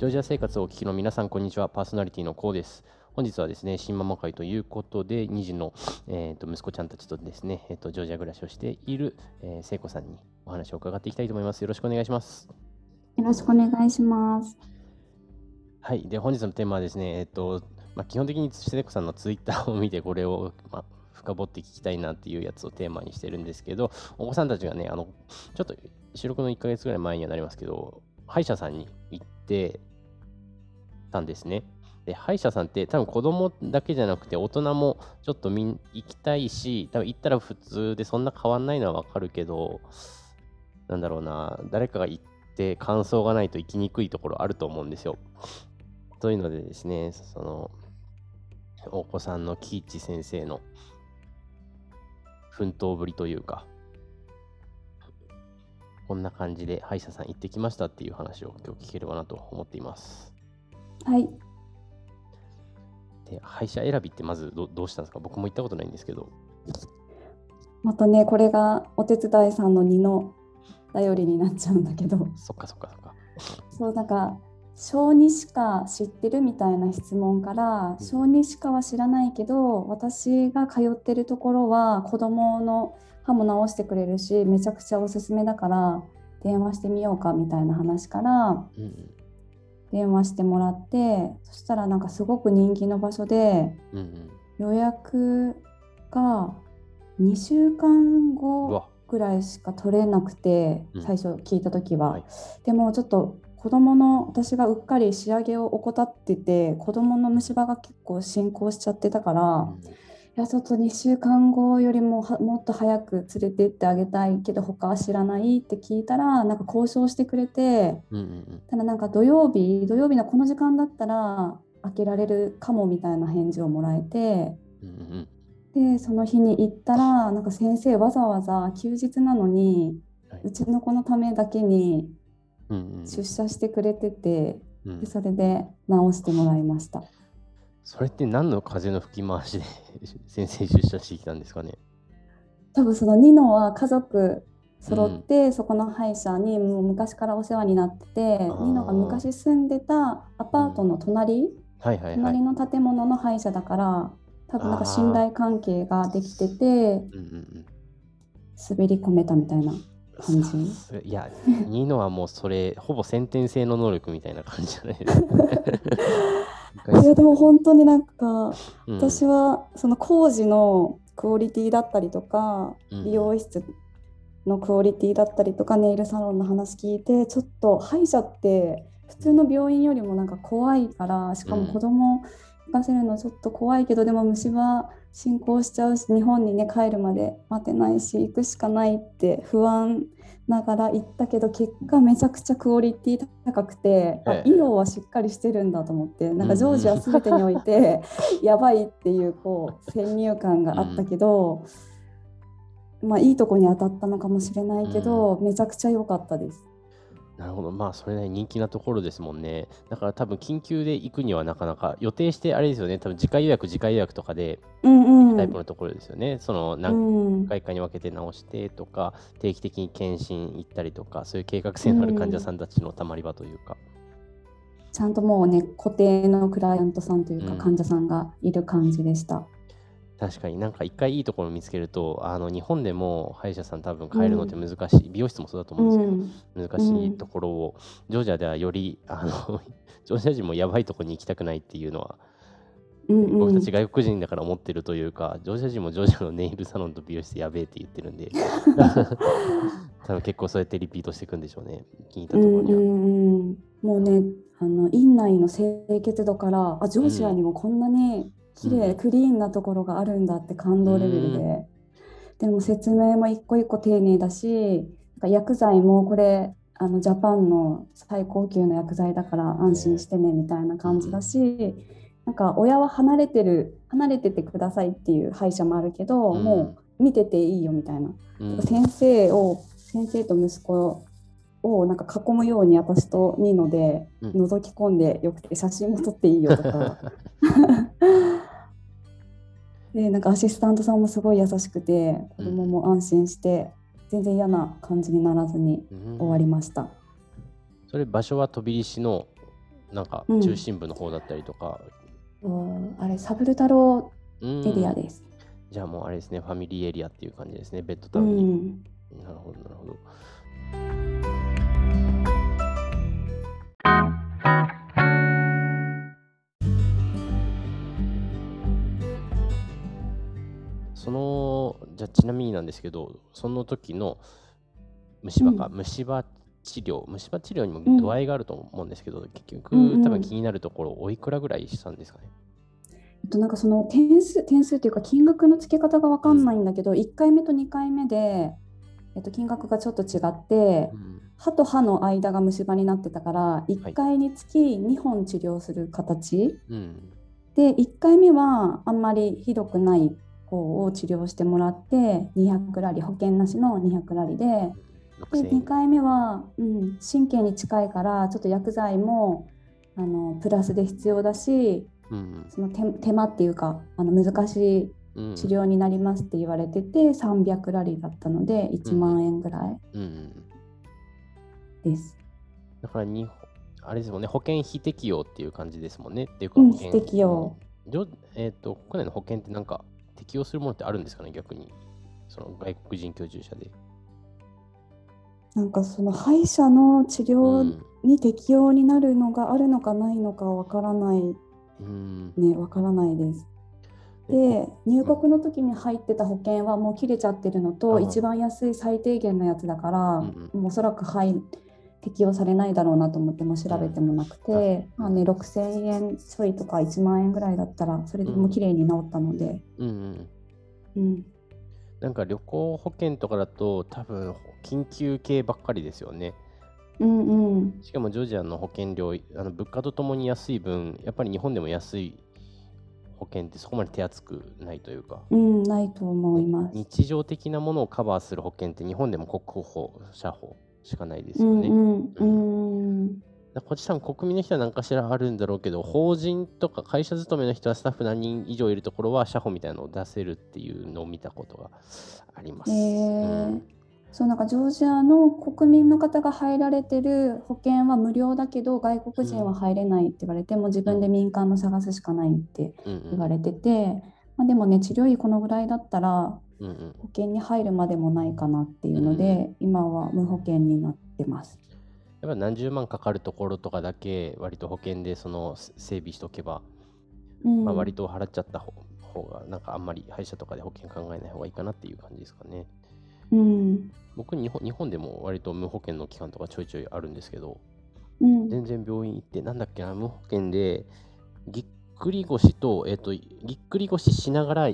ジョージア生活をお聞きの皆さん、こんにちは。パーソナリティのコウです。本日はですね、新ママ会ということで、2児の、えーと、息子ちゃんたちとですね、えーと、ジョージア暮らしをしている、えー、聖子さんにお話を伺っていきたいと思います。よろしくお願いします。よろしくお願いします。はい。で、本日のテーマはですね、えっ、ー、と、まあ、基本的に聖子さんのツイッターを見て、これを、まあ、深掘って聞きたいなっていうやつをテーマにしてるんですけど、お子さんたちがね、あの、ちょっと収録の1ヶ月ぐらい前にはなりますけど、歯医者さんに行ってたんですね。で歯医者さんって多分子供だけじゃなくて大人もちょっとみん行きたいし多分行ったら普通でそんな変わんないのはわかるけどなんだろうな誰かが行って感想がないと行きにくいところあると思うんですよ。というのでですねそのお子さんの喜一先生の奮闘ぶりというかこんな感じで歯医者さん行ってきましたっていう話を今日聞ければなと思っています。はい。で歯医者選びってまずどどうしたんですか？僕も行ったことないんですけど。またね、これがお手伝いさんの2の頼りになっちゃうんだけど。そっかそっかそっか。そう、なんか、小児歯科知ってるみたいな質問から、うん、小児歯科は知らないけど、私が通ってるところは子供の歯も直してくれるし、めちゃくちゃおすすめだから、電話してみようかみたいな話から、うん電話してもらってそしたらなんかすごく人気の場所で、うんうん、予約が2週間後ぐらいしか取れなくて、最初聞いた時は、はい、でもちょっと子供の私がうっかり仕上げを怠ってて子供の虫歯が結構進行しちゃってたから、うんやちょっと2週間後よりももっと早く連れてってあげたいけど他は知らないって聞いたらなんか交渉してくれて、うんうんうん、ただなんか土曜日土曜日のこの時間だったら開けられるかもみたいな返事をもらえて、うんうん、でその日に行ったらなんか先生わざわざ休日なのに、はい、うちの子のためだけに出社してくれてて、うんうん、でそれで直してもらいました。それって何の風の吹き回しで先生出社してきたんですかね？多分そのニノは家族揃って、うん、そこの歯医者にもう昔からお世話になっててニノが昔住んでたアパートの隣、うん。はいはいはい、隣の建物の歯医者だから多分なんか信頼関係ができてて、うんうんうん、滑り込めたみたいな感じ。いや ニノはもうそれほぼ先天性の能力みたいな感じじゃないですか、いやでも本当になんか、うん、私はその工事のクオリティだったりとか、うん、美容室のクオリティだったりとかネイルサロンの話聞いてちょっと歯医者って普通の病院よりもなんか怖いからしかも子供行かせるのちょっと怖いけど、でも虫歯進行しちゃうし日本にね帰るまで待てないし行くしかないって不安ながら行ったけど結果めちゃくちゃクオリティ高くて、あ医療はしっかりしてるんだと思ってなんかジョージア全てにおいて やばいっていうこう先入観があったけど、まあいいとこに当たったのかもしれないけど、めちゃくちゃ良かったです。なるほど。まあ、それね、人気なところですもんね。だから多分、緊急で行くにはなかなか、予定して、あれですよね、多分、次回予約、次回予約とかで行くタイプのところですよね。その、何回かに分けて直してとか、定期的に検診行ったりとか、そういう計画性のある患者さんたちのたまり場というか。ちゃんともうね、固定のクライアントさんというか、患者さんがいる感じでした。確かに。なんか一回いいところを見つけるとあの日本でも歯医者さん多分変えるのって難しい、うん、美容室もそうだと思うんですけど、うん、難しいところを。ジョージアではよりあの ジョージア人もやばいところに行きたくないっていうのは、うんうん、僕たち外国人だから思ってるというかジョージア人もジョージアのネイルサロンと美容室やべえって言ってるんで 多分結構そうやってリピートしていくんでしょうね。聞いたところには。うんうんうん、もうねあの院内の清潔度からあジョージアにもこんなに綺麗、クリーンなところがあるんだって感動レベルで、でも説明も一個一個丁寧だし薬剤もこれあのジャパンの最高級の薬剤だから安心してねみたいな感じだし、なんか親は離れてる離れててくださいっていう歯医者もあるけど、もう見てていいよみたいな、先生を先生と息子をなんか囲むように私とニーノで覗き込んでよくて写真も撮っていいよとか でなんかアシスタントさんもすごい優しくて子供も安心して、全然嫌な感じにならずに終わりました、うん、それ場所は飛び石のなんかうん。中心部の方だったりとか、うんあれサブル太郎うん。エリアです。じゃあもうあれですね、ファミリーエリアっていう感じですね、ベッドうタウンに。ん、なるほど、なるほど。その、じゃあちなみになんですけど、その時の虫歯か、う虫歯治療、虫歯治療にもうん。度合いがあると思うんですけど、結局、うんうん。多分気になるところ、おいくらぐらいしたんですかね？えっとなんかその点数点数っていうか金額の付け方が分かんないんだけど、1回目と2回目で、えっと、金額がちょっと違ってうん。歯と歯の間が虫歯になってたから1回につき2本治療する形、うん。で1回目はあんまりひどくない方を治療してもらって200ラリ保険なしの200ラリでで6000 2回目は、うん、神経に近いからちょっと薬剤もあのプラスで必要だしうん。その手手間っていうかあの難しいうん。治療になりますって言われてて300ラリだったので1万円ぐらいうんです。だから日本、あれですもんね、保険非適用っていう感じですもんね。っていうかうん非適用。じょえっ、と、国内の保険ってなんか適用するものってあるんですかね、逆に。その外国人居住者で。なんかその歯医者の治う療ん。に適用になるのがあるのかないのかわからないうん。ねわからないです。で入国の時に入ってた保険はもう切れちゃってるのとああ一番安い最低限のやつだから、うんおそらくはい適用されないだろうなと思っても調べてもなくて、うんまあね、6000円ちょいとか1万円ぐらいだったらそれでもう綺麗に治ったので、うんうん。うんなんか旅行保険とかだと、多分緊急系ばっかりですよね。うんうんしかもジョージアの保険料、あの物価とともに安い分、やっぱり日本でも安い保険ってそこまで手厚くないというか。うん、ないと思います。日常的なものをカバーする保険って日本でも国保、社保しかないですうんよね。こっち多分国民の人は何かしらあるんだろうけど、法人とか会社勤めの人はスタッフ何人以上いるところは社保みたいなのを出せるっていうのを見たことがあります。そうなんかジョージアの国民の方が入られてる保険は無料だけど外国人は入れないって言われて、もう自分で民間の探すしかないって言われてて、まあ、でもね治療費このぐらいだったら保険に入るまでもないかなっていうので、今は無保険になってます。やっぱ何十万かかるところとかだけ割と保険でその整備しとけば、うん。まあ、割と払っちゃった方方がなんかあんまり歯医者とかで保険考えない方がいいかなっていう感じですかね。うん。僕日本日本でも割と無保険の期間とかちょいちょいあるんですけど、うん。全然病院行って、なんだっけな、無保険で、ぎっくり腰と、えっ、と、ぎっくり腰しながら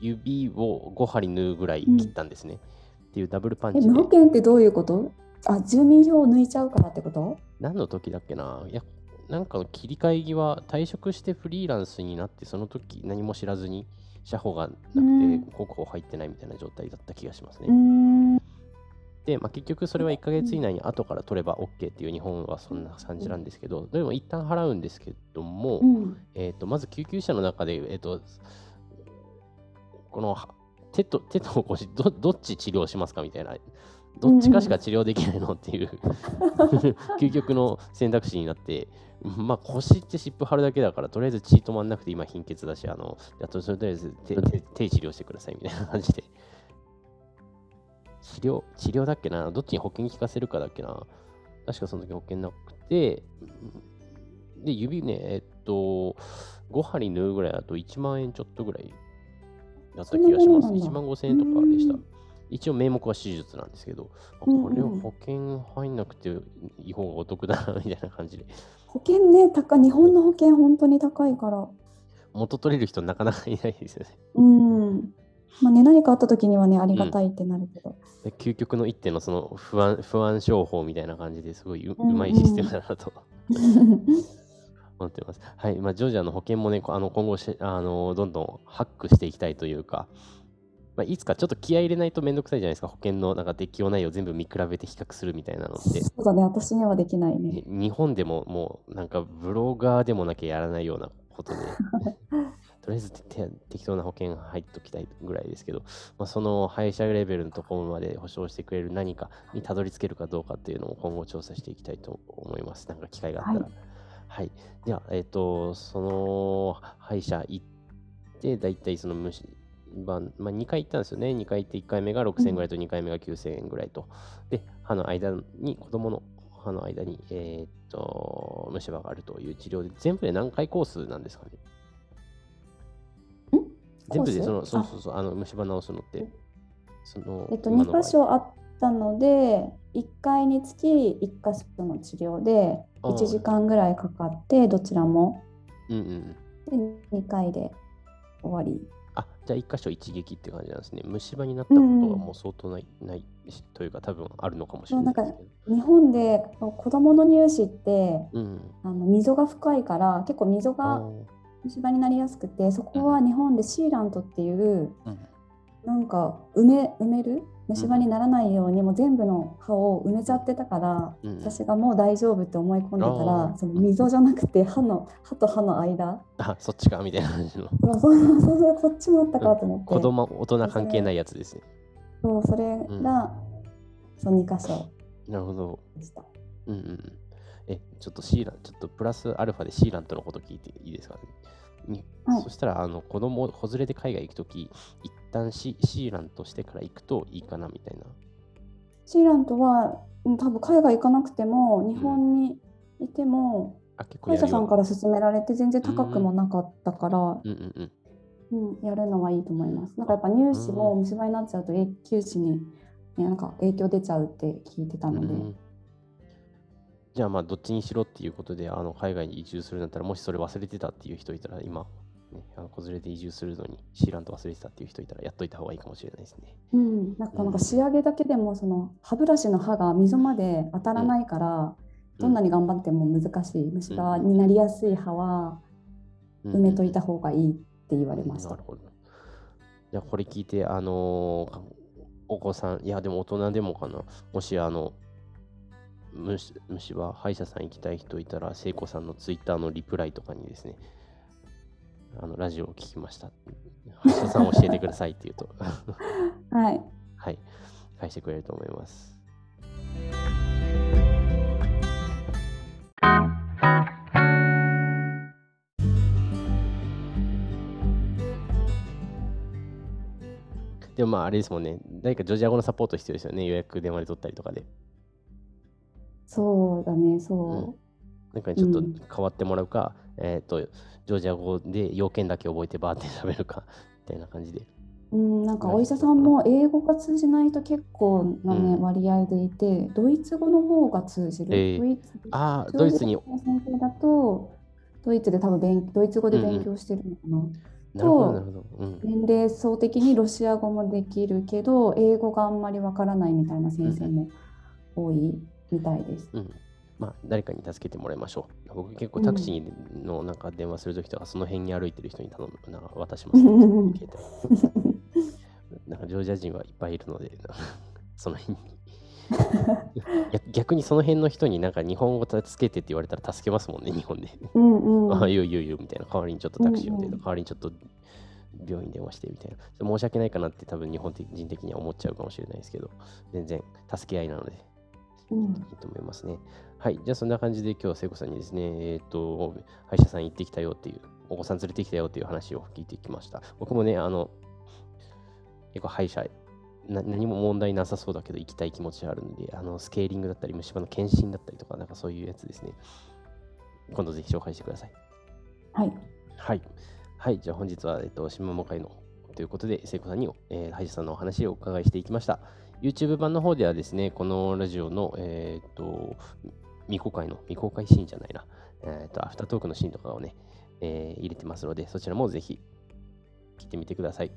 指を5針縫うぐらい切ったんですね。っていうダブルパンチで保。険ってどういうこと？あ住民票を抜いちゃうからってこと？何の時だっけな？いや、なんかの切り替え際、退職してフリーランスになって、その時何も知らずに、社保がなくうんて、国保入ってないみたいな状態だった気がしますね。うーんで、まあ、結局それは1ヶ月以内に後から取れば OK っていう日本はそんな感じなんですけど、でも一旦払うんですけども、うんえー、とまず救急車の中で、えー、とこのは手と手と腰どどっち治療しますかみたいな。どっちかしか治療できないのっていう。究極の選択肢になって。まあ腰って湿布貼るだけだからとりあえず血止まんなくて今貧血だしあのあとそれとりあえず手手手治療してくださいみたいな感じで。治療治療だっけな？どっちに保険効かせるかだっけな？確かその時保険なくて。で、指ね、えっと、5針縫うぐらいだと1万円ちょっとぐらいだった気がします。そんなものなんだ。1万5千円とかでした。うん。一応名目は手術なんですけど、これを保険入んなくていい方がお得だなみたいな感じで、保険ね高い日本の保険本当に高いから。元取れる人なかなかいないですよね。うん。まあね何かあった時にはねありがたいってなるけど、で究極の一手のその不安不安商法みたいな感じですごいう,、うんうん。まいシステムだなと 思ってます？はい、まあ、ジョージアの保険もね、こあの今後しあのどんどんハックしていきたいというか、まあ、いつかちょっと気合い入れないとめんどくさいじゃないですか、保険のなんか適用内容を全部見比べて比較するみたいなのって。そうだね私にはできないねに日本でももうなんかブロガーでもなきゃやらないようなことで、とりあえず適当な保険入っときたいぐらいですけど、まあ、その歯医者レベルのところまで保証してくれる何かにたどり着けるかどうかっていうのを今後調査していきたいと思います。なんか機会があったら。はい。では、えっ、と、その歯医者行って、だいたいその虫歯、まあ、2回行ったんですよね。2回行って、1回目が6000円ぐらいと、2回目が9000円ぐらいと。で、歯の間に、子供の歯の間に、えっ、と、虫歯があるという治療で、全部で何回コースなんですかね。全部でその、そうそうそう、あの虫歯治すのって、その、えっと、2今の場合。箇所あったので1回につき1箇所の治療であー1時間ぐらいかかってどちらもうんうん。で2回で終わりあ、じゃあ一箇所一撃って感じなんですね。虫歯になったことはもう相当ない,、ないしというか多分あるのかもしれないですけど。日本で子どもの乳歯ってうん。あの溝が深いから結構溝あがー虫歯になりやすくてそこは日本でシーラントっていううんなんか埋め埋める虫歯にならないようにもう全部の歯を埋めちゃってたから、うん私がもう大丈夫って思い込んでたらその溝じゃなくて歯の歯と歯の間あ、そっちかみたいな感じの。そうそうそうそうこっちもあったかと思って、子供、大人関係ないやつですね。そうそれが、その2箇所なるほど。うんうんうん。え、ちょっとシーラン、ちょっとプラスアルファでシーラントのこと聞いていいですかね？に。はい。そしたら、あの子供、子連れで海外行くとき、一旦シシーラントしてから行くといいかなみたいな。シーラントはうん多分海外行かなくても日本にいても、あ、結構歯医やるよ。者さんから勧められて全然高くもなかったから、うんうんうん。うんやるのはいいと思います。なんかやっぱ乳歯も虫歯になっちゃうと永久歯に、ね、なんか影響出ちゃうって聞いてたので、うんじゃあまあどっちにしろっていうことであの海外に移住するんだったらもしそれ忘れてたっていう人いたら今、ね、あの子連れで移住するのにシーラント忘れてたっていう人いたらやっといた方がいいかもしれないですね。うん、なんかなんか仕上げだけでもその歯ブラシの刃が溝まで当たらないから、どんなに頑張っても難しい虫歯になりやすい歯は埋めといた方がいいって言われましたなる。ほど。じゃあこれ聞いて、あのーお子さん、いやでも大人でもかな、もしあの、虫虫歯、歯医者さん行きたい人いたら、聖子さんのツイッターのリプライとかにですね、あのラジオを聞きました。歯医者さん教えてくださいって言うと、はい、はい、返してくれると思います。でもまああれですもんね、何かジョージア語のサポート必要ですよね、予約電話で取ったりとかで。そうだね、そなんかちょっとうん変わってもらうか、えっ、と、ジョージア語で要件だけ覚えてバーって喋るか、みたいな感じで。う。うん、なんかお医者さんも英語が通じない人結構なね、うん割合でいて、ドイツ語の方が通じる。えードイツああ、ドイツに、の先生だと、ドイツで多分勉ドイツ語でうんうん勉強してるのかな。なるほど、なるほど。うん。年齢層的にロシア語もできるけど英語があんまりわからないみたいな先生も多いみたいです。うん。まあ、誰かに助けてもらいましょう。僕結構タクシーのなんか電話するときとか、その辺に歩いてる人に頼む、なんか渡します、ね、携帯。なんかジョージア人はいっぱいいるので、その辺に。逆逆にその辺の人になんか日本語助けてって言われたら助けますもんね、日本で。うんうんああ、いいよいいよいいよみたいな。代わりにちょっとタクシー呼んで、うんうん代わりにちょっと病院電話してみたいな。申し訳ないかなって多分日本人的には思っちゃうかもしれないですけど、全然助け合いなのでうんいいと思いますね。はい。じゃあそんな感じで今日は聖子さんにですね、えっ、と、歯医者さん行ってきたよっていう、お子さん連れてきたよっていう話を聞いてきました。僕もね、あの、結構歯医者、な何も問題なさそうだけど行きたい気持ちがあるんで、あの、スケーリングだったり、虫歯の検診だったりとか、なんかそういうやつですね。今度ぜひ紹介してください。はいはい。はい。じゃあ本日は、えっと、島も会のということで、聖子さんに、えー歯医者さんのお話をお伺いしていきました。YouTube 版の方ではですね、このラジオの、えーっと、未公開の、未公開シーンじゃないな、えーっと、アフタートークのシーンとかをね、えー入れてますので、そちらもぜひ聞いてみてください。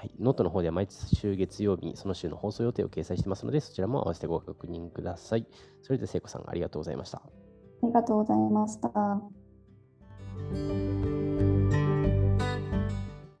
はい。ノートの方では毎週月曜日にその週の放送予定を掲載してますので、そちらも合わせてご確認ください。それでは聖子さん、ありがとうございました。ありがとうございました。